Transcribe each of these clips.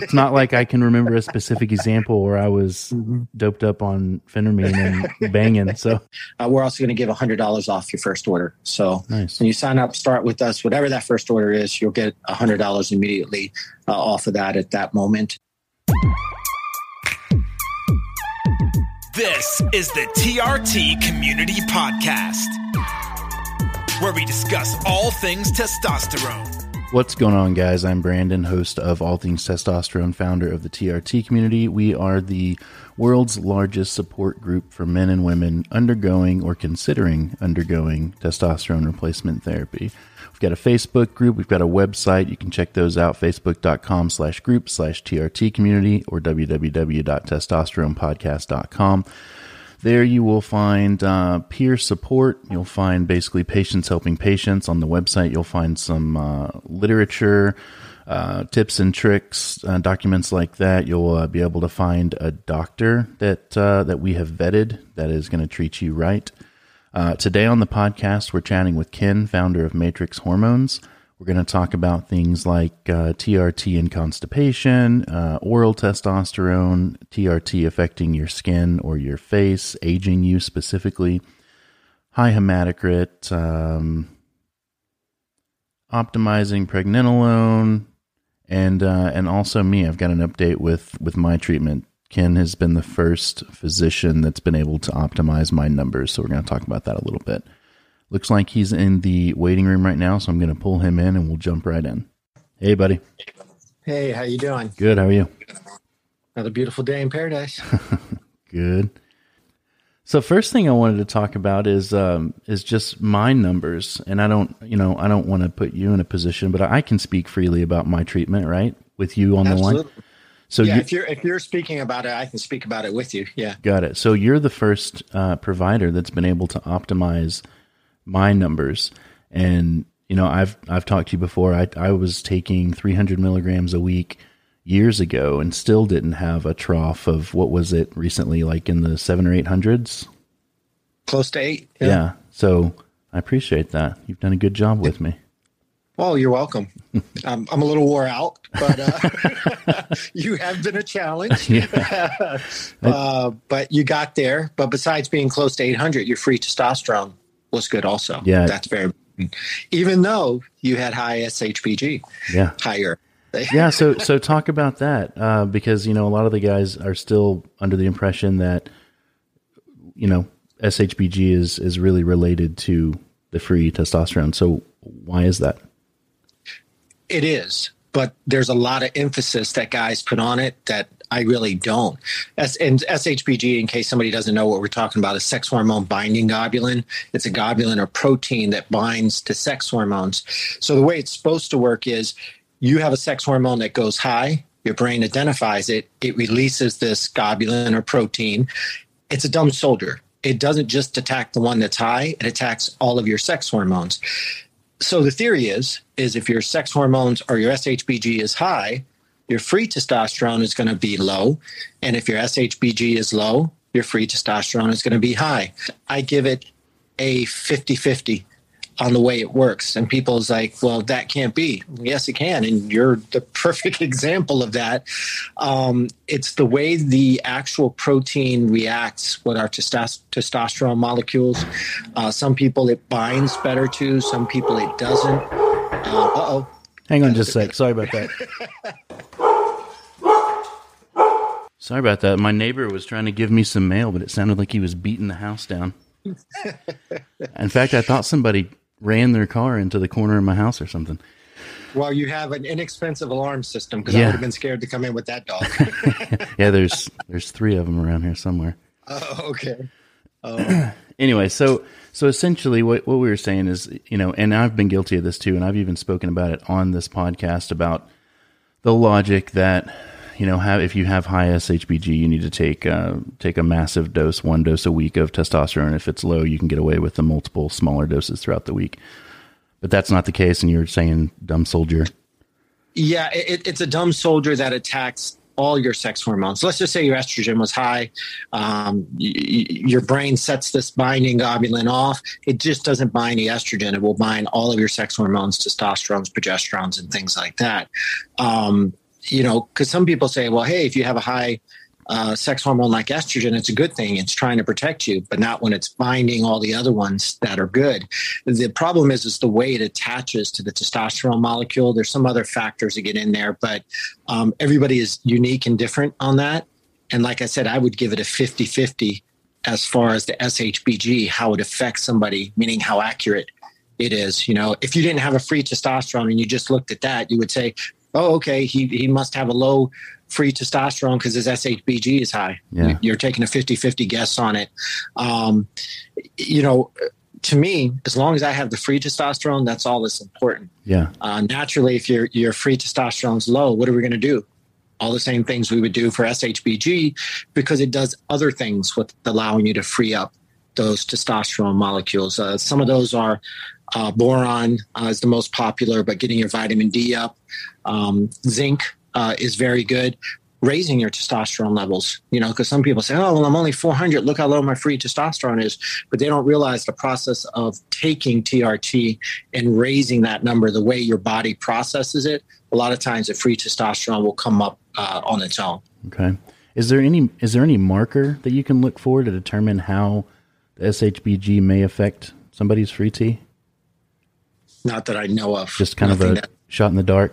it's not like I can remember a specific example where I was mm-hmm. doped up on phentermine and banging. So uh, we're also going to give hundred dollars off your first order. So nice. when you sign up, start with us, whatever that first order is, you'll get hundred dollars immediately uh, off of that at that moment. This is the TRT Community Podcast, where we discuss all things testosterone. What's going on, guys? I'm Brandon, host of All Things Testosterone, founder of the TRT community. We are the world's largest support group for men and women undergoing or considering undergoing testosterone replacement therapy. We've got a Facebook group, we've got a website. You can check those out, facebook.com slash group slash TRT community or www.testosteronepodcast.com. There you will find uh, peer support. You'll find basically patients helping patients. On the website, you'll find some uh, literature, uh, tips and tricks, uh, documents like that. You'll uh, be able to find a doctor that uh, that we have vetted that is going to treat you right. Today on the podcast, we're chatting with Ken, founder of Matrix Hormones. We're going to talk about things like uh, TRT and constipation, uh, oral testosterone, TRT affecting your skin or your face, aging you specifically, high hematocrit, um, optimizing pregnenolone, and uh, and also me. I've got an update with with my treatment Ken has been the first physician that's been able to optimize my numbers. So we're going to talk about that a little bit. Looks like he's in the waiting room right now, so I'm going to pull him in and we'll jump right in. Hey, buddy. Hey, how you doing? Good. How are you? Another beautiful day in paradise. Good. So first thing I wanted to talk about is um, is just my numbers, and I don't, you know, I don't want to put you in a position, but I can speak freely about my treatment, right? With you on Absolutely. the line. So yeah, you, if you're if you're speaking about it, I can speak about it with you. Yeah, got it. So you're the first uh, provider that's been able to optimize my numbers, and you know I've I've talked to you before. I I was taking 300 milligrams a week years ago, and still didn't have a trough of what was it recently, like in the seven or eight hundreds. Close to eight. Yeah. yeah. So I appreciate that. You've done a good job with me. Well, you're welcome. Um, I'm a little wore out, but uh, you have been a challenge. uh, but you got there. But besides being close to 800, your free testosterone was good also. Yeah. That's very, even though you had high SHBG. Yeah. Higher. yeah. So, so talk about that uh, because, you know, a lot of the guys are still under the impression that, you know, SHBG is, is really related to the free testosterone. So why is that? It is, but there's a lot of emphasis that guys put on it that I really don't. S- and SHBG, in case somebody doesn't know what we're talking about, is sex hormone binding globulin. It's a globulin or protein that binds to sex hormones. So the way it's supposed to work is you have a sex hormone that goes high, your brain identifies it, it releases this globulin or protein. It's a dumb soldier. It doesn't just attack the one that's high, it attacks all of your sex hormones so the theory is is if your sex hormones or your SHBG is high, your free testosterone is going to be low, and if your SHBG is low, your free testosterone is going to be high. I give it a 50-50 on the way it works. And people's like, well, that can't be. Yes, it can. And you're the perfect example of that. Um, it's the way the actual protein reacts with our testosterone molecules. Uh, some people it binds better to, some people it doesn't. Uh oh. Hang on just a sec. Sorry about that. Sorry about that. My neighbor was trying to give me some mail, but it sounded like he was beating the house down. In fact, I thought somebody ran their car into the corner of my house or something. Well, you have an inexpensive alarm system because yeah. I would have been scared to come in with that dog. yeah, there's there's three of them around here somewhere. Oh, okay. Oh. anyway, so so essentially, what what we were saying is, you know, and I've been guilty of this too, and I've even spoken about it on this podcast about the logic that you know, have if you have high SHBG, you need to take uh, take a massive dose, one dose a week of testosterone. If it's low, you can get away with the multiple smaller doses throughout the week. But that's not the case, and you're saying dumb soldier. Yeah, it, it's a dumb soldier that attacks all your sex hormones. Let's just say your estrogen was high. Um, y- your brain sets this binding globulin off. It just doesn't bind the estrogen. It will bind all of your sex hormones, testosterone, progesterones, and things like that. Um, you know, because some people say, well, hey, if you have a high uh, sex hormone like estrogen, it's a good thing. It's trying to protect you, but not when it's binding all the other ones that are good. The problem is, is the way it attaches to the testosterone molecule. There's some other factors that get in there, but um, everybody is unique and different on that. And like I said, I would give it a 50 50 as far as the SHBG, how it affects somebody, meaning how accurate it is. You know, if you didn't have a free testosterone and you just looked at that, you would say, oh, okay, he, he must have a low free testosterone because his SHBG is high. Yeah. You're taking a 50 50 guess on it. Um, you know, to me, as long as I have the free testosterone, that's all that's important. Yeah. Uh, naturally, if your your free testosterone's low, what are we going to do? All the same things we would do for SHBG because it does other things with allowing you to free up those testosterone molecules. Uh, some of those are uh, boron uh, is the most popular, but getting your vitamin D up, um, zinc uh, is very good. Raising your testosterone levels, you know, because some people say, "Oh, well, I'm only 400. Look how low my free testosterone is," but they don't realize the process of taking TRT and raising that number, the way your body processes it. A lot of times, the free testosterone will come up uh, on its own. Okay. Is there any is there any marker that you can look for to determine how the SHBG may affect somebody's free T? Not that I know of. Just kind of a that- shot in the dark.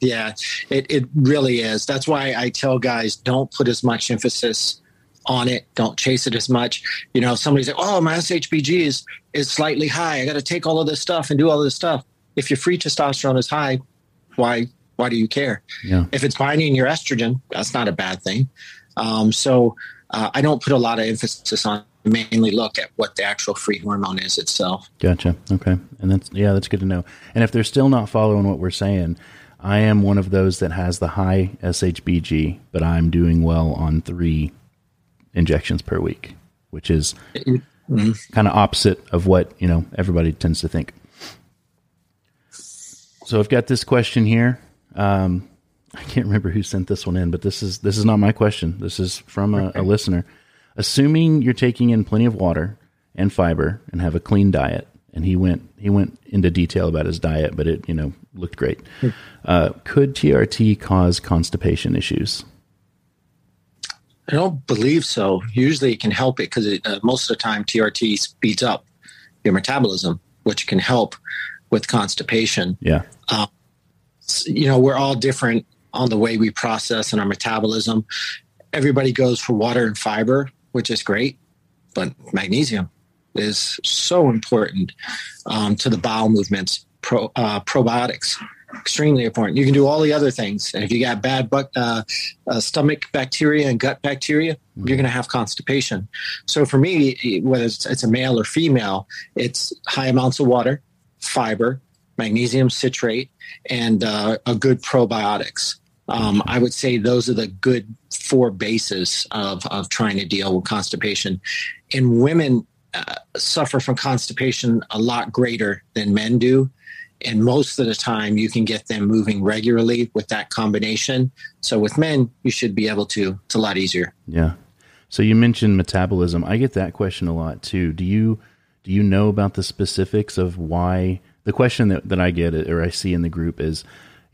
Yeah, it, it really is. That's why I tell guys don't put as much emphasis on it. Don't chase it as much. You know, if somebody's like, oh, my SHBG is, is slightly high. I got to take all of this stuff and do all of this stuff. If your free testosterone is high, why why do you care? Yeah. If it's binding your estrogen, that's not a bad thing. Um, so uh, I don't put a lot of emphasis on mainly look at what the actual free hormone is itself. Gotcha. Okay. And that's yeah, that's good to know. And if they're still not following what we're saying, I am one of those that has the high SHBG, but I'm doing well on three injections per week, which is kind of opposite of what you know everybody tends to think. So I've got this question here. Um, I can't remember who sent this one in, but this is this is not my question. This is from a, a listener. Assuming you're taking in plenty of water and fiber and have a clean diet, and he went he went into detail about his diet, but it you know looked great. Uh, could TRT cause constipation issues? I don't believe so. Usually it can help it because uh, most of the time TRT speeds up your metabolism, which can help with constipation. Yeah, you know, we're all different on the way we process and our metabolism. Everybody goes for water and fiber, which is great, but magnesium is so important um, to the bowel movements. Pro, uh, probiotics, extremely important. You can do all the other things, and if you got bad butt, uh, uh, stomach bacteria and gut bacteria, you're going to have constipation. So for me, whether it's, it's a male or female, it's high amounts of water, fiber, magnesium citrate, and uh, a good probiotics. Um, I would say those are the good four bases of, of trying to deal with constipation. And women uh, suffer from constipation a lot greater than men do. And most of the time, you can get them moving regularly with that combination. So with men, you should be able to. It's a lot easier. yeah. So you mentioned metabolism. I get that question a lot too. Do you do you know about the specifics of why? The question that, that I get or I see in the group is,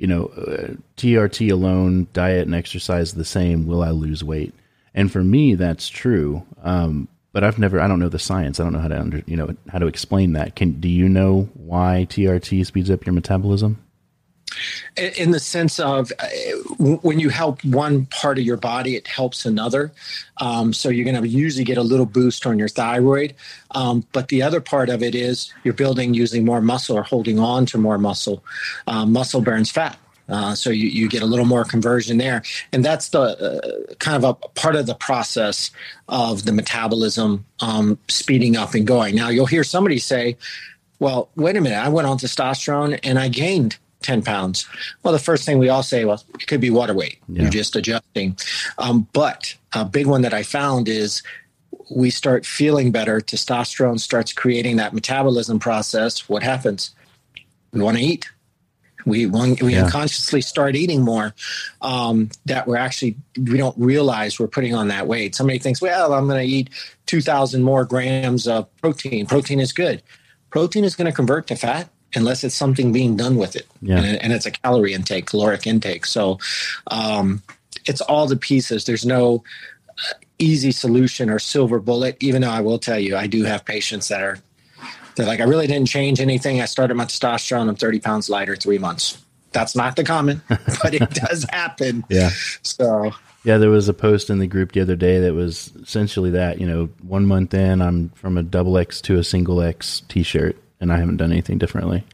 you know, uh, TRT alone, diet and exercise the same. Will I lose weight? And for me, that's true. Um, but I've never, I don't know the science. I don't know how to under, you know, how to explain that. Ken, do you know why TRT speeds up your metabolism? In the sense of uh, when you help one part of your body, it helps another. Um, so you're going to usually get a little boost on your thyroid. Um, but the other part of it is you're building using more muscle or holding on to more muscle. Um, muscle burns fat. Uh, so you, you get a little more conversion there, and that's the uh, kind of a part of the process of the metabolism um, speeding up and going. Now you'll hear somebody say, "Well, wait a minute, I went on testosterone and I gained 10 pounds. Well, the first thing we all say, well, it could be water weight. Yeah. You're just adjusting. Um, but a big one that I found is we start feeling better. Testosterone starts creating that metabolism process. What happens? We want to eat. We want, we Yeah. unconsciously start eating more. Um, that we're actually we don't realize we're putting on that weight. Somebody thinks, well, I'm going to eat 2,000 more grams of protein. Protein is good. Protein is going to convert to fat unless it's something being done with it. Yeah. And, and it's a calorie intake, caloric intake. So um, it's all the pieces. There's no uh, easy solution or silver bullet, even though I will tell you, I do have patients that are, they're like, I really didn't change anything. I started my testosterone. I'm 30 pounds lighter three months. That's not the common, but it does happen. Yeah. So Yeah, there was a post in the group the other day that was essentially that, you know, one month in, I'm from a double X to a single X t shirt, and I haven't done anything differently.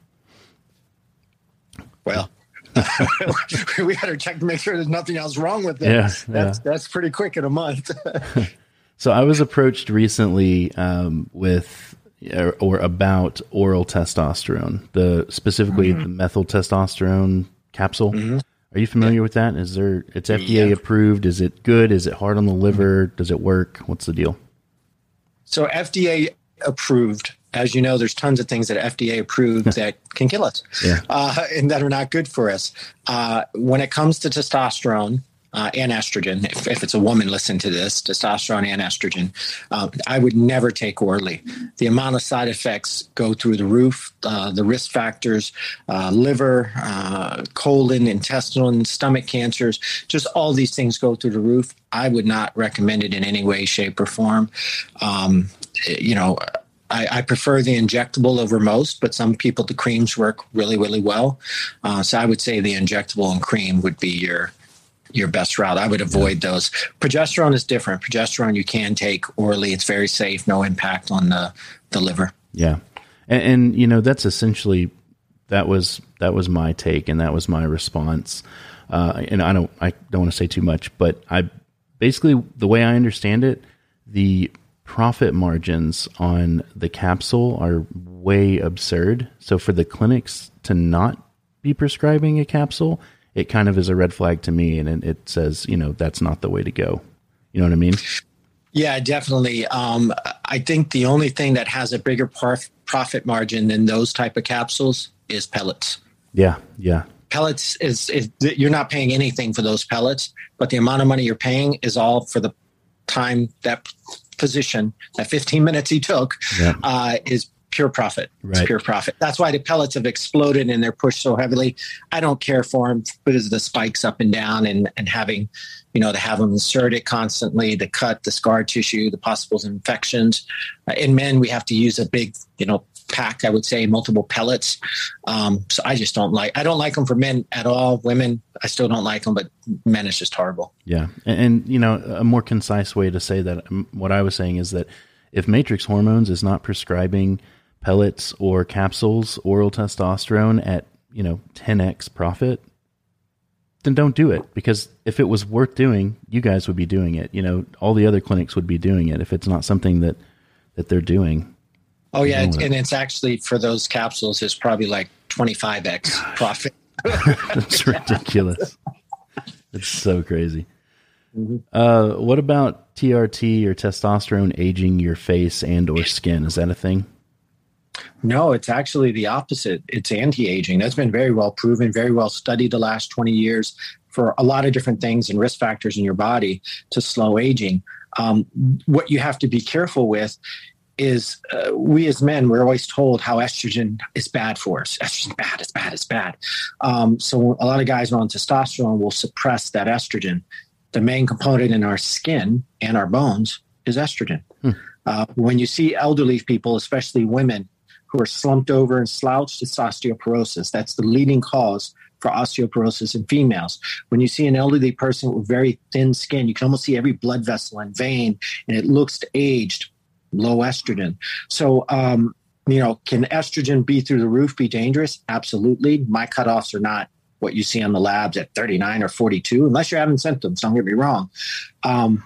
Well, we better check to make sure there's nothing else wrong with it. Yeah, that's yeah. that's pretty quick in a month. So I was approached recently um, with or, or about oral testosterone, the specifically mm-hmm. the methyl testosterone capsule. Mm-hmm. Are you familiar with that? Is there? It's FDA approved. Is it good? Is it hard on the liver? Mm-hmm. Does it work? What's the deal? so FDA approved. As you know, there's tons of things that FDA approved that can kill us, Yeah. uh, and that are not good for us. Uh, when it comes to testosterone uh, and estrogen, if, if it's a woman, listen to this: testosterone and estrogen. Uh, I would never take orally. The amount of side effects go through the roof. Uh, the risk factors: uh, liver, uh, colon, intestinal, and stomach cancers. Just all these things go through the roof. I would not recommend it in any way, shape, or form. Um, you know, I, I prefer the injectable over most, but some people the creams work really, really well. Uh, so I would say the injectable and cream would be your your best route. I would avoid those. Progesterone is different. Progesterone you can take orally. It's very safe, no impact on the the liver. Yeah, and, and you know that's essentially that was that was my take and that was my response. Uh, and I don't I don't want to say too much, but I basically the way I understand it, the profit margins on the capsule are way absurd. So for the clinics to not be prescribing a capsule, it kind of is a red flag to me, and it, says you know that's not the way to go. You know what I mean? Yeah, definitely. Um, I think the only thing that has a bigger prof- profit margin than those type of capsules is pellets. Yeah, yeah, Pellets is, is you're not paying anything for those pellets, but the amount of money you're paying is all for the time that physician, that 15 minutes he took, Yeah. uh, is pure profit. It's pure profit. That's why the pellets have exploded and they're pushed so heavily. I don't care for them because of the spikes up and down and, and having, you know, to have them inserted constantly, the cut, the scar tissue, the possible infections. Uh, in men, we have to use a big, you know, pack, I would say, multiple pellets. Um, so I just don't like, I don't like them for men at all. Women, I still don't like them, but men is just horrible. Yeah, and, and you know, a more concise way to say that, um, what I was saying is that if Matrix Hormones is not prescribing pellets or capsules, oral testosterone at you know 10x profit, then don't do it because if it was worth doing, you guys would be doing it. You know, all the other clinics would be doing it. If it's not something that that they're doing, Oh yeah, know it. and it's actually for those capsules is probably like 25x profit. That's ridiculous. It's so crazy. Uh, what about TRT or testosterone aging your face and or skin? Is that a thing? No, it's actually the opposite. It's anti-aging. That's been very well proven, very well studied the last 20 years for a lot of different things and risk factors in your body to slow aging. Um, what you have to be careful with is uh, we as men we're always told how estrogen is bad for us. Estrogen bad it's bad it's bad. Um, so a lot of guys on testosterone will suppress that estrogen. The main component in our skin and our bones is estrogen. Uh, when you see elderly people especially women who are slumped over and slouched it's osteoporosis. That's the leading cause for osteoporosis in females. When you see an elderly person with very thin skin you can almost see every blood vessel and vein and it looks aged low estrogen. So, um, you know, can estrogen be through the roof be dangerous? Absolutely. My cutoffs are not what you see on the labs at 39 or 42, unless you're having symptoms. Don't get me wrong. Um,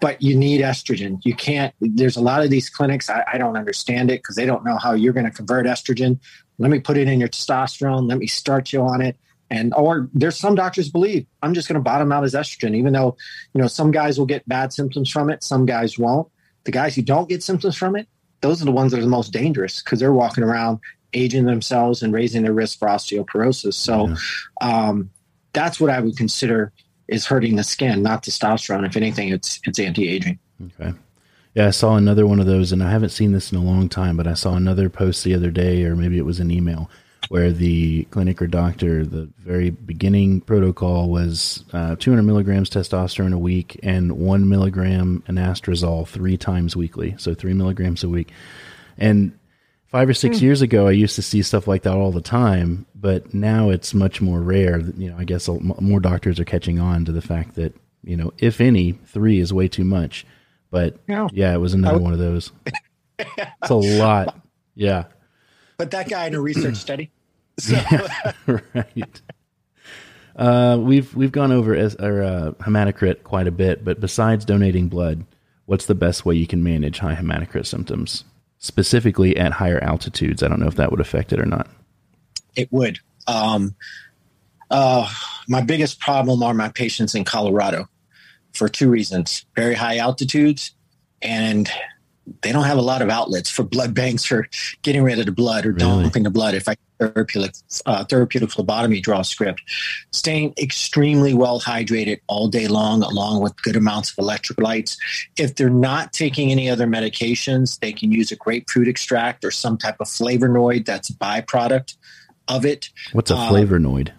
but you need estrogen. You can't, there's a lot of these clinics, I, I don't understand it because they don't know how you're going to convert estrogen. Let me put it in your testosterone. Let me start you on it. And, or there's some doctors believe I'm just going to bottom out as estrogen, even though, you know, some guys will get bad symptoms from it, some guys won't the guys who don't get symptoms from it, those are the ones that are the most dangerous because they're walking around aging themselves and raising their risk for osteoporosis. So um, that's what I would consider is hurting the skin, not testosterone. If anything, it's it's anti-aging. Okay. Yeah, I saw another one of those, and I haven't seen this in a long time, but I saw another post the other day, or maybe it was an email, where the clinic or doctor, the very beginning protocol was uh, 200 milligrams testosterone a week and one milligram anastrozole three times weekly, so three milligrams a week. And five or six mm. years ago, I used to see stuff like that all the time, but now it's much more rare. You know, I guess more doctors are catching on to the fact that you know, if any, three is way too much. But yeah, yeah it was another one of those. It's a lot. Yeah. But that guy in a research study. So. Yeah, right. Uh, we've we've gone over as, or, uh, hematocrit quite a bit, but besides donating blood, what's the best way you can manage high hematocrit symptoms, specifically at higher altitudes? I don't know if that would affect it or not. It would. Um, uh, my biggest problem are my patients in Colorado for two reasons very high altitudes and they don't have a lot of outlets for blood banks for getting rid of the blood or really? dumping the blood if I therapeutic uh, therapeutic phlebotomy draw script staying extremely well hydrated all day long along with good amounts of electrolytes if they're not taking any other medications they can use a grapefruit extract or some type of flavonoid that's a byproduct of it what's a uh, flavonoid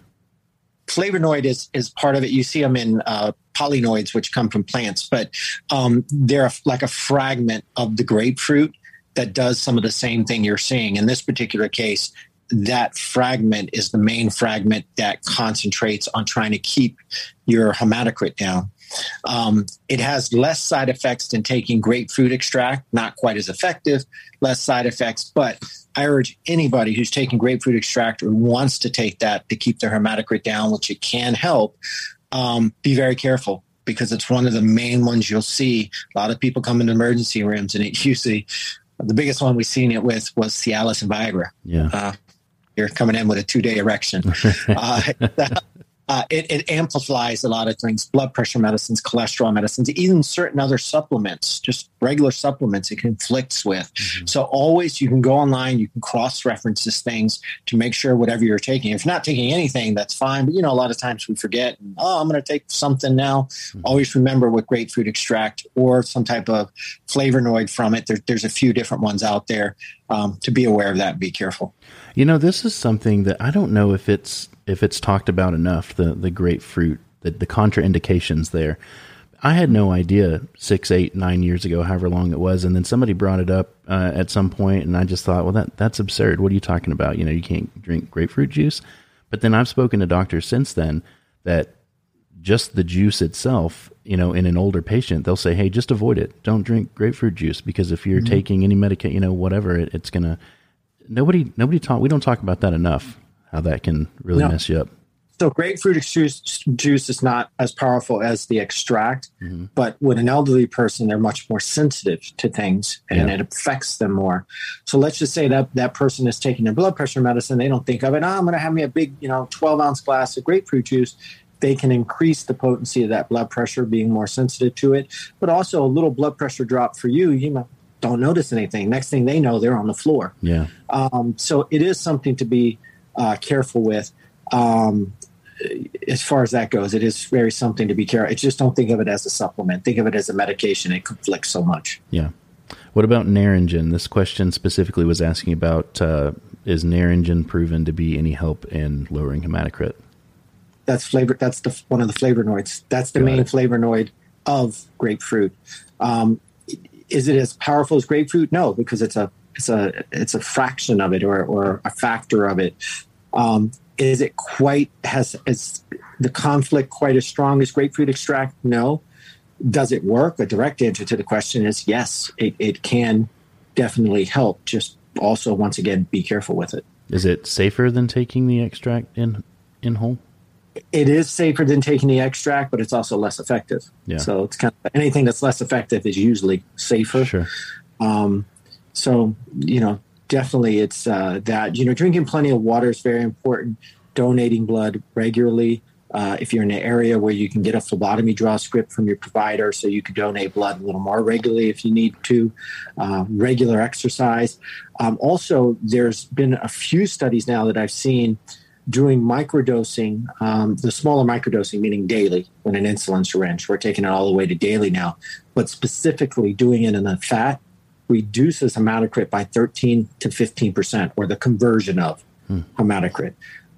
flavonoid is is part of it. You see them in uh, polynoids, which come from plants, but um, they're like a fragment of the grapefruit that does some of the same thing you're seeing. In this particular case, that fragment is the main fragment that concentrates on trying to keep your hematocrit down. Um, it has less side effects than taking grapefruit extract, not quite as effective, less side effects, but I urge anybody who's taking grapefruit extract or wants to take that to keep their hematocrit down, which it can help, um, be very careful because it's one of the main ones you'll see. A lot of people come into emergency rooms, and it usually the biggest one we've seen it with was Cialis and Viagra. Yeah. Uh, you're coming in with a two day erection. uh, uh, it, it, amplifies a lot of things blood pressure medicines cholesterol medicines even certain other supplements just regular supplements it conflicts with mm-hmm. so always you can go online you can cross reference these things to make sure whatever you're taking if you're not taking anything that's fine but you know a lot of times we forget oh i'm going to take something now mm-hmm. always remember with grapefruit extract or some type of flavonoid from it there, there's a few different ones out there um, to be aware of that and be careful you know this is something that i don't know if it's if it's talked about enough, the the grapefruit, the, the contraindications there. I had no idea six, eight, nine years ago, however long it was, and then somebody brought it up uh, at some point, and I just thought, well, that that's absurd. What are you talking about? You know, you can't drink grapefruit juice. But then I've spoken to doctors since then that just the juice itself, you know, in an older patient, they'll say, hey, just avoid it. Don't drink grapefruit juice because if you're mm-hmm. taking any medication, you know, whatever, it, it's gonna. Nobody, nobody talk. We don't talk about that enough how that can really no. mess you up. So grapefruit juice, juice is not as powerful as the extract, mm-hmm. but with an elderly person, they're much more sensitive to things and yeah. it affects them more. So let's just say that that person is taking their blood pressure medicine. They don't think of it. Oh, I'm going to have me a big, you know, 12 ounce glass of grapefruit juice. They can increase the potency of that blood pressure, being more sensitive to it. But also a little blood pressure drop for you, you don't notice anything. Next thing they know, they're on the floor. Yeah. Um, so it is something to be uh, careful with. Um, as far as that goes, it is very something to be careful. I just don't think of it as a supplement. Think of it as a medication. It conflicts so much. Yeah. What about Naringin? This question specifically was asking about uh, is Naringin proven to be any help in lowering hematocrit? That's flavor. That's the one of the flavonoids. That's the Got main it. flavonoid of grapefruit. Um, is it as powerful as grapefruit? No, because it's a it's a it's a fraction of it or or a factor of it. Um, is it quite has is the conflict quite as strong as grapefruit extract? No. Does it work? A direct answer to the question is yes. It, it can definitely help. Just also once again be careful with it. Is it safer than taking the extract in in whole? It is safer than taking the extract, but it's also less effective. Yeah. So it's kind of anything that's less effective is usually safer. Sure. Um, so, you know, definitely it's uh, that, you know, drinking plenty of water is very important, donating blood regularly. Uh, if you're in an area where you can get a phlebotomy draw script from your provider, so you can donate blood a little more regularly if you need to, uh, regular exercise. Um, also, there's been a few studies now that I've seen doing microdosing, um, the smaller microdosing, meaning daily, when an insulin syringe. We're taking it all the way to daily now, but specifically doing it in the fat reduces hematocrit by 13 to 15 percent, or the conversion of hmm. hematocrit.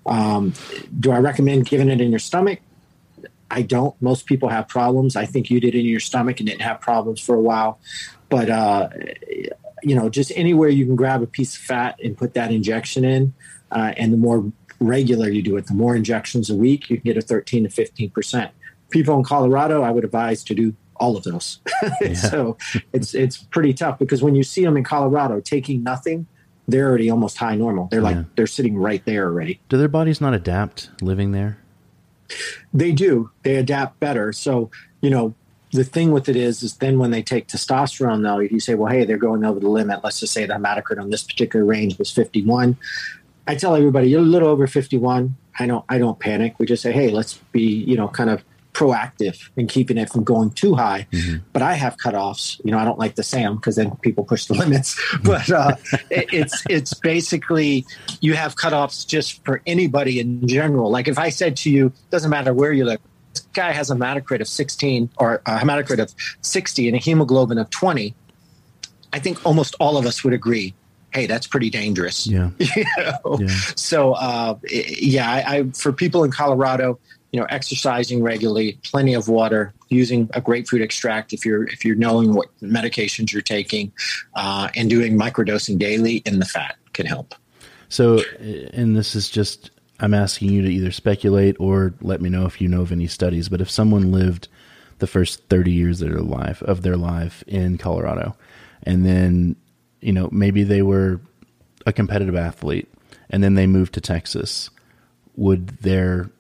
Um, do I recommend giving it in your stomach? I don't. Most people have problems. I think you did it in your stomach and didn't have problems for a while. But, uh, you know, just anywhere you can grab a piece of fat and put that injection in, uh, and the more regular you do it, the more injections a week, you can get a 13 to 15%. People in Colorado, I would advise to do all of those. Yeah. so it's it's pretty tough because when you see them in Colorado taking nothing, they're already almost high normal. They're like yeah. they're sitting right there already. Do their bodies not adapt living there? They do. They adapt better. So, you know, the thing with it is, is then when they take testosterone, though, if you say, well, hey, they're going over the limit. Let's just say the hematocrit on this particular range was 51. I tell everybody, you're a little over 51. I don't, I don't panic. We just say, hey, let's be, you know, kind of proactive in keeping it from going too high. Mm-hmm. But I have cutoffs. You know, I don't like the SAM because then people push the limits. But uh, it, it's it's basically you have cutoffs just for anybody in general. Like if I said to you, doesn't matter where you live, this guy has a hematocrit of 16 or a hematocrit of 60 and a hemoglobin of 20. I think almost all of us would agree hey, that's pretty dangerous. Yeah. you know? yeah. So, uh, yeah, I, I, for people in Colorado, you know, exercising regularly, plenty of water, using a grapefruit extract if you're if you're knowing what medications you're taking, uh, and doing microdosing daily in the fat can help. So, and this is just I'm asking you to either speculate or let me know if you know of any studies. But if someone lived the first 30 years of their life of their life in Colorado, and then you know maybe they were a competitive athlete, and then they moved to Texas, would their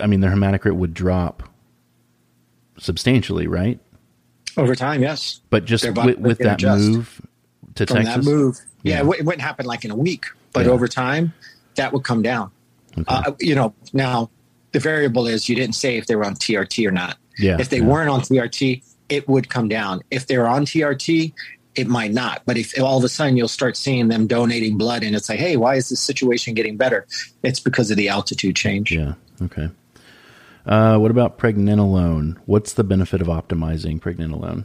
I mean, their hematocrit would drop substantially, right? Over time, yes. But just with, with that move to From Texas, that move, yeah, yeah. It, wouldn't happen like in a week, but yeah. over time, that would come down. Okay. Uh, you know, now the variable is you didn't say if they were on TRT or not. Yeah. If they yeah. weren't on TRT, it would come down. If they're on TRT, it might not. But if all of a sudden you'll start seeing them donating blood and it's like, hey, why is this situation getting better? It's because of the altitude change. Yeah. Okay. Uh, what about pregnenolone? What's the benefit of optimizing pregnenolone?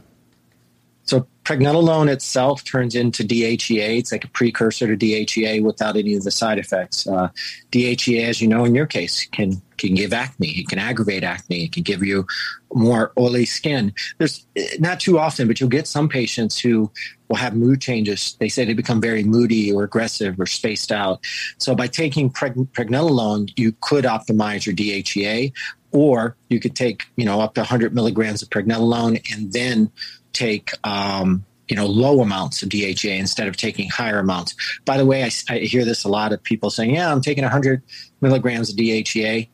So pregnenolone itself turns into DHEA. It's like a precursor to DHEA without any of the side effects. Uh, DHEA, as you know, in your case, can can give acne. It can aggravate acne. It can give you more oily skin. There's not too often, but you'll get some patients who will have mood changes. They say they become very moody or aggressive or spaced out. So by taking preg- pregnenolone, you could optimize your DHEA, or you could take you know up to 100 milligrams of pregnenolone and then take um, you know low amounts of DHEA instead of taking higher amounts. By the way, I, I, hear this a lot of people saying, "Yeah, I'm taking 100 milligrams of DHEA."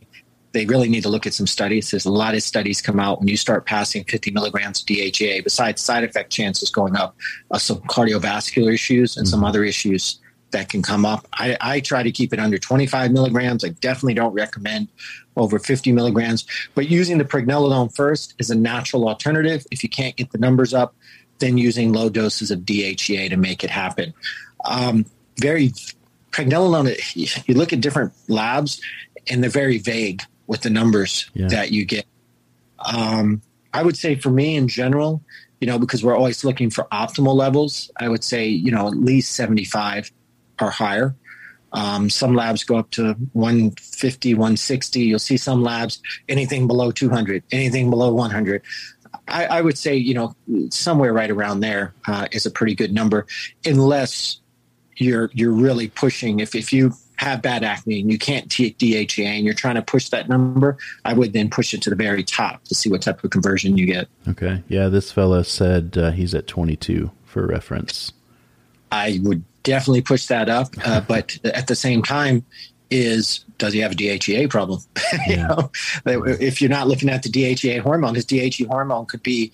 They really need to look at some studies. There's a lot of studies come out when you start passing 50 milligrams of DHEA. Besides side effect chances going up, uh, some cardiovascular issues and mm-hmm. some other issues that can come up. I, I, try to keep it under 25 milligrams. I definitely don't recommend over 50 milligrams. But using the pregnenolone first is a natural alternative. If you can't get the numbers up, then using low doses of DHEA to make it happen. Um, very pregnenolone. You look at different labs, and they're very vague with the numbers yeah. that you get. Um, I would say for me in general, you know, because we're always looking for optimal levels, I would say, you know, at least 75 or higher. Um, some labs go up to 150, 160. You'll see some labs anything below 200, anything below 100. I, I would say, you know, somewhere right around there uh, is a pretty good number, unless you're you're really pushing. If if you have bad acne and you can't take DHEA and you're trying to push that number, I would then push it to the very top to see what type of conversion you get. Okay. Yeah, this fella said uh, he's at 22 for reference. I would definitely push that up. Uh, but at the same time, is does he have a DHEA problem? you know, if you're not looking at the DHEA hormone, his DHEA hormone could be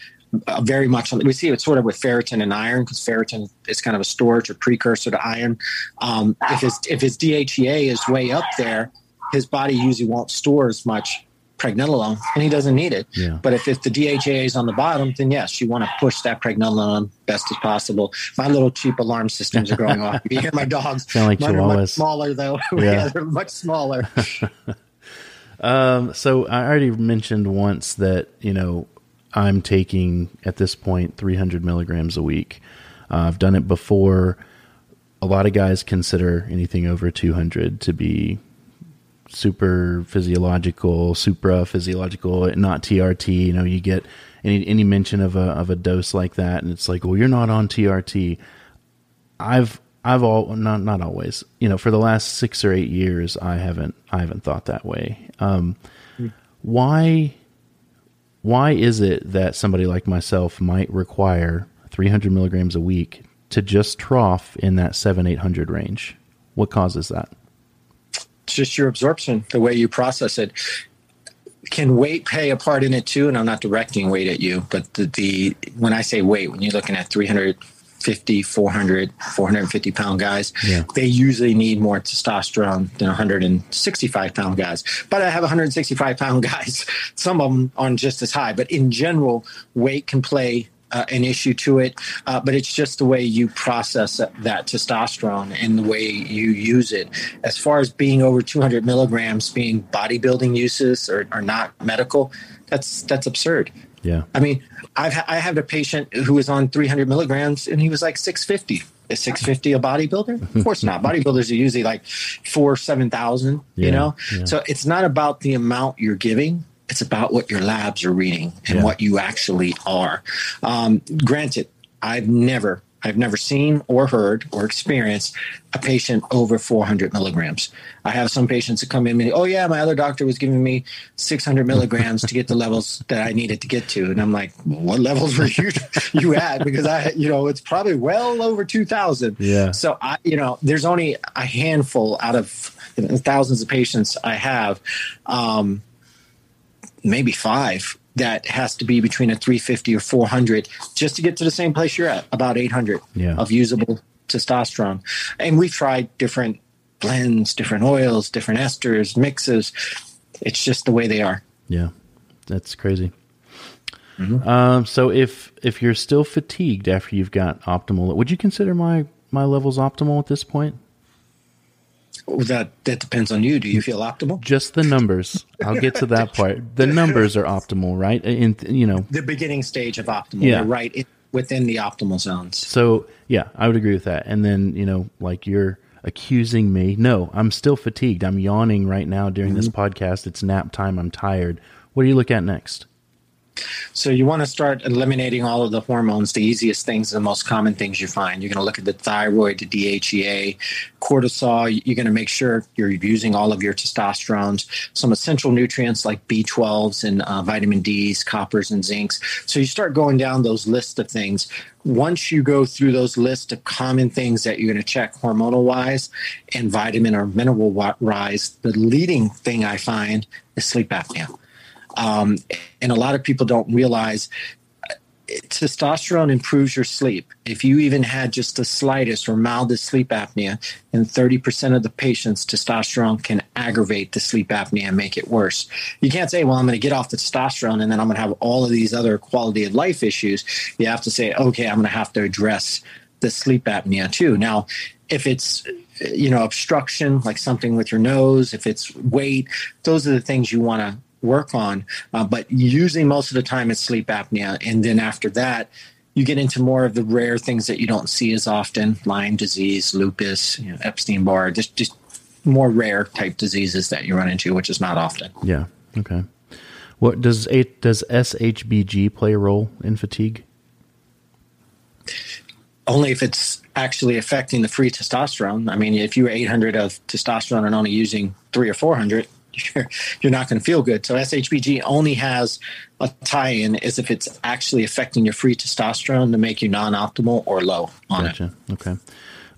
uh, very much. We see it sort of with ferritin and iron because ferritin is kind of a storage or precursor to iron. Um, if his if his DHEA is way up there, his body usually won't store as much pregnenolone and he doesn't need it. Yeah. But if, if the DHEA is on the bottom, then yes, you want to push that pregnenolone best as possible. My little cheap alarm systems are going off. You hear my dogs. Sound like Mine much smaller though. Yeah. yeah, they're much smaller. um, so I already mentioned once that, you know, I'm taking at this point 300 milligrams a week. Uh, I've done it before. a lot of guys consider anything over 200 to be super physiological, supra physiological, not TRT. You know, you get any any mention of a of a dose like that, and it's like, well, you're not on TRT. I've I've all not not always. You know, for the last six or eight years, I haven't I haven't thought that way. Um, why why is it that somebody like myself might require 300 milligrams a week to just trough in that seven eight hundred range? What causes that? Just your absorption, the way you process it. Can weight play a part in it too? And I'm not directing weight at you, but the, the when I say weight, when you're looking at 350, 400, 450 pound guys, Yeah. they usually need more testosterone than 165 pound guys. But I have 165 pound guys. Some of them aren't just as high, but in general, weight can play uh, an issue to it. Uh, but it's just the way you process that, testosterone and the way you use it. As far as being over 200 milligrams being bodybuilding uses or, or not medical, that's that's absurd. Yeah. I mean, I've ha- I have a patient who was on 300 milligrams and he was like 650. Is 650 a bodybuilder? Of course not. Bodybuilders are usually like four, 7,000, Yeah, you know? yeah. So it's not about the amount you're giving. It's about what your labs are reading and Yeah. what you actually are. Um, granted, I've never, I've never seen or heard or experienced a patient over 400 milligrams. I have some patients that come in and, oh yeah, my other doctor was giving me 600 milligrams to get the levels that I needed to get to, and I'm like, what levels were you you at? Because I, you know, it's probably well over 2,000. Yeah. So I, you know, there's only a handful out of thousands of patients I have. Um, maybe five that has to be between a 350 or 400 just to get to the same place you're at about 800 Yeah. of usable testosterone and we've tried different blends different oils different esters mixes it's just the way they are Yeah, that's crazy. Um, so if if you're still fatigued after you've got optimal, would you consider my my levels optimal at this point? That that depends on you do you feel optimal Just the numbers. I'll get to that part. The numbers are optimal, right? In you know, the beginning stage of optimal Yeah. right it, within the optimal zones so yeah, I would agree with that. And then you know, like you're accusing me. No, I'm still fatigued. I'm yawning right now during this mm-hmm. podcast. It's nap time. I'm tired. What do you look at next? So you want to start eliminating all of the hormones, the easiest things, the most common things you find. You're going to look at the thyroid, the DHEA, cortisol. You're going to make sure you're using all of your testosterones, some essential nutrients like B12s and uh, vitamin Ds, coppers, and zincs. So you start going down those lists of things. Once you go through those lists of common things that you're going to check hormonal wise and vitamin or mineral wi- wise, the leading thing I find is sleep apnea. Um, and a lot of people don't realize uh, testosterone improves your sleep. If you even had just the slightest or mildest sleep apnea, in 30% of the patients, testosterone can aggravate the sleep apnea and make it worse. You can't say, well, I'm going to get off the testosterone and then I'm going to have all of these other quality of life issues. You have to say, okay, I'm going to have to address the sleep apnea too. Now, if it's you know obstruction like something with your nose if it's weight those are the things you want to work on uh, but usually most of the time it's sleep apnea and then after that you get into more of the rare things that you don't see as often lyme disease lupus you know, epstein-barr just just more rare type diseases that you run into which is not often Yeah. Okay. What does does SHBG play a role in fatigue? only if it's actually affecting the free testosterone. I mean, if you were 800 of testosterone and only using three or 400, you're, you're not going to feel good. So SHBG only has a tie-in as if it's actually affecting your free testosterone to make you non-optimal or low on it. Okay.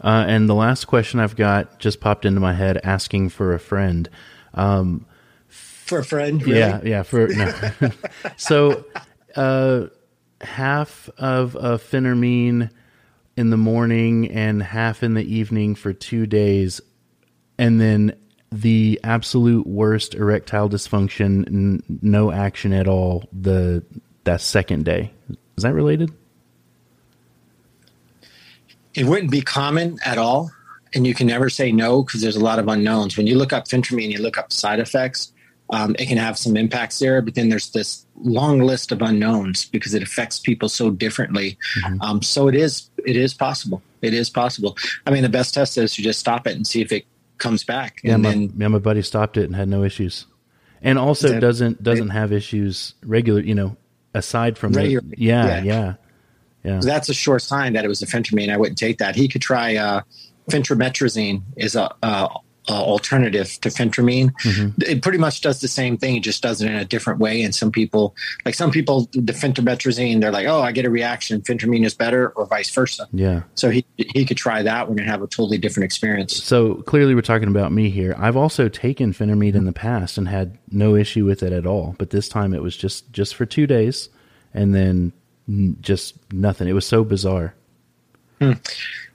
Uh, and the last question I've got just popped into my head, asking for a friend. For a friend, really? Yeah, yeah. For no. so, uh, half of a phentermine in the morning and half in the evening for two days, and then the absolute worst erectile dysfunction, n- no action at all. The that second day is that related? it wouldn't be common at all and you can never say no because there's a lot of unknowns when you look up phentermine you look up side effects um, it can have some impacts there but then there's this long list of unknowns because it affects people so differently um, so it is it is possible. It is possible. I mean, the best test is to just stop it and see if it comes back. Yeah, and my, then yeah, my buddy stopped it and had no issues, and also That- doesn't doesn't have issues regular. You know, aside from the, Regular- yeah, yeah. yeah, yeah, that's a sure sign that it was a phentermine. I wouldn't take that. He could try uh, phendimetrazine is a, a, a alternative to phentermine. Mm-hmm. It pretty much does the same thing. It just does it in a different way. And some people, like some people, the phendimetrazine, they're like, oh, I get a reaction. Phentermine is better, or vice versa. yeah. So he he could try that one and have a totally different experience. So clearly, we're talking about me here. I've also taken phentermine in the past and had no issue with it at all. But this time, it was just just for two days, and then just nothing. It was so bizarre.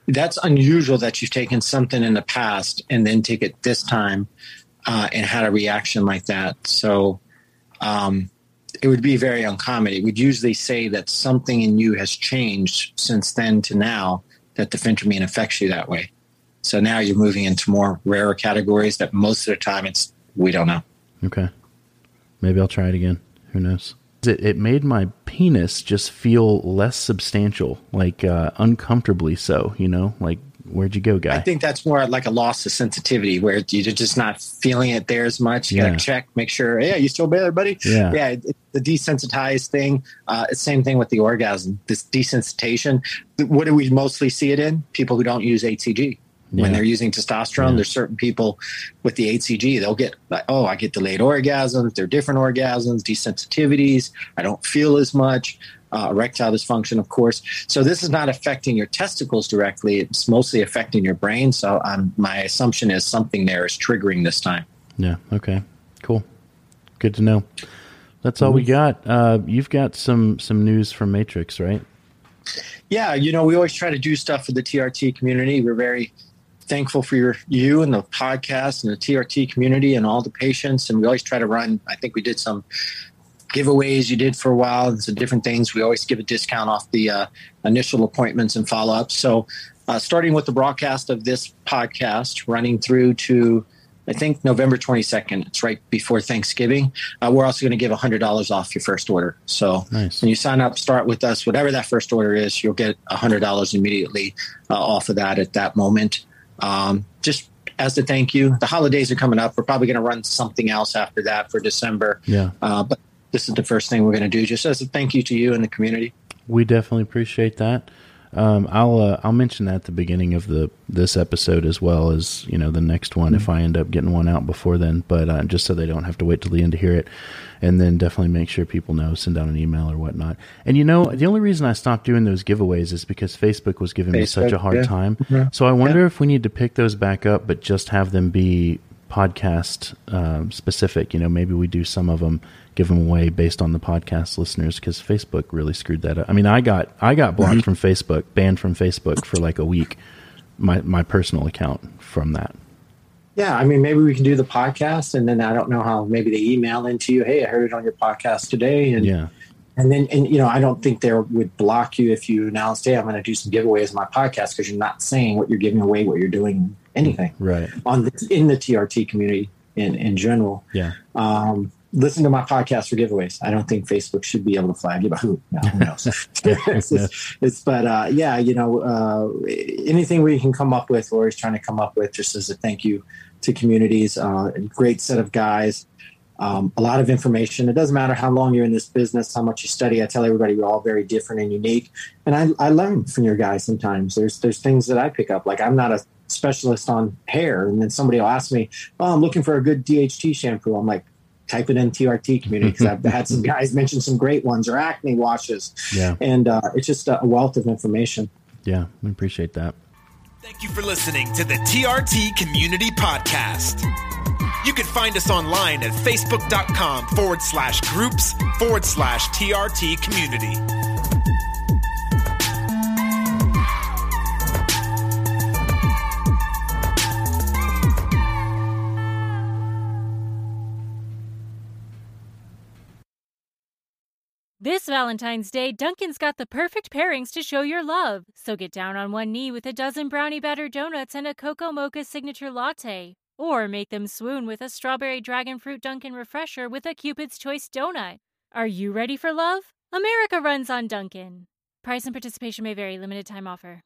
That's unusual that you've taken something in the past and then take it this time uh, and had a reaction like that. So um, it would be very uncommon. It would usually say that something in you has changed since then to now that the phentermine affects you that way. So now you're moving into more rarer categories that most of the time it's we don't know. Okay, maybe I'll try it again. Who knows? It, it made my penis just feel less substantial, like uh, uncomfortably so. You know, like where'd you go, guy? I think that's more like a loss of sensitivity where you're just not feeling it there as much. You Yeah. got to check, make sure, yeah, you still there, buddy? Yeah. Yeah. it- the desensitized thing, uh, same thing with the orgasm, this desensitization. What do we mostly see it in? People who don't use HCG. Yeah. When they're using testosterone, Yeah. there's certain people with the HCG, they'll get like, oh, I get delayed orgasms. They're different orgasms, desensitivities. I don't feel as much. Uh, erectile dysfunction, of course. So this is not affecting your testicles directly. It's mostly affecting your brain. So um, my assumption is something there is triggering this time. yeah. Okay. Cool. Good to know. That's all we got. Uh, you've got some some news from Matrix, right? Yeah, you know, we always try to do stuff for the TRT community. We're very thankful for your you and the podcast and the TRT community and all the patients. And we always try to run. I think we did some giveaways you did for a while and some different things. We always give a discount off the uh, initial appointments and follow ups. So, uh, starting with the broadcast of this podcast, running through to I think November 22nd. It's right before Thanksgiving. Uh, we're also going to give $100 off your first order. So Nice. when you sign up, start with us, whatever that first order is, you'll get $100 immediately uh, off of that at that moment. Um, just as a thank you. The holidays are coming up. We're probably going to run something else after that for December. Yeah. Uh, but this is the first thing we're going to do, just as a thank you to you and the community. We definitely appreciate that. Um, I'll uh, I'll mention that at the beginning of the this episode as well as you know the next one if I end up getting one out before then. But uh, just so they don't have to wait till the end to hear it, and then definitely make sure people know, send out an email or whatnot. And you know the only reason I stopped doing those giveaways is because Facebook was giving me such a hard yeah. time. So I wonder if we need to pick those back up, but just have them be podcast um, specific. You know, maybe we do some of them, give them away based on the podcast listeners because Facebook really screwed that up. I mean, I got I got blocked from Facebook, banned from Facebook for like a week. My my personal account from that. Yeah, I mean, maybe we can do the podcast, and then I don't know how. Maybe they email into you, "Hey, I heard it on your podcast today," and Yeah, and then and you know, I don't think they would block you if you announced, "Hey, I'm going to do some giveaways on my podcast," because you're not saying what you're giving away, what you're doing, anything right. on the, in the TRT community in in general. Yeah, Um, listen to my podcast for giveaways. I don't think Facebook should be able to flag you, but who, no, who knows? it's, it's- but uh, yeah, you know, uh, anything we can come up with, we're always trying to come up with just as a thank you to communities. Uh, a great set of guys. Um, a lot of information. It doesn't matter how long you're in this business, how much you study. I tell everybody we're all very different and unique, and I, I learn from your guys sometimes. There's there's things that I pick up. Like I'm not a specialist on hair, and then somebody will ask me, "Oh, I'm looking for a good DHT shampoo." I'm like, type it in TRT community because I've had some guys mention some great ones or acne washes, yeah, and uh, it's just a wealth of information. yeah. We appreciate that. Thank you for listening to the TRT Community Podcast. You can find us online at facebook.com forward slash groups forward slash TRT community. This Valentine's Day, Dunkin's got the perfect pairings to show your love. So get down on one knee with a dozen brownie batter donuts and a cocoa mocha signature latte. Or make them swoon with a strawberry dragon fruit Dunkin' refresher with a Cupid's Choice donut. Are you ready for love? America runs on Dunkin'. Price and participation may vary. Limited time offer.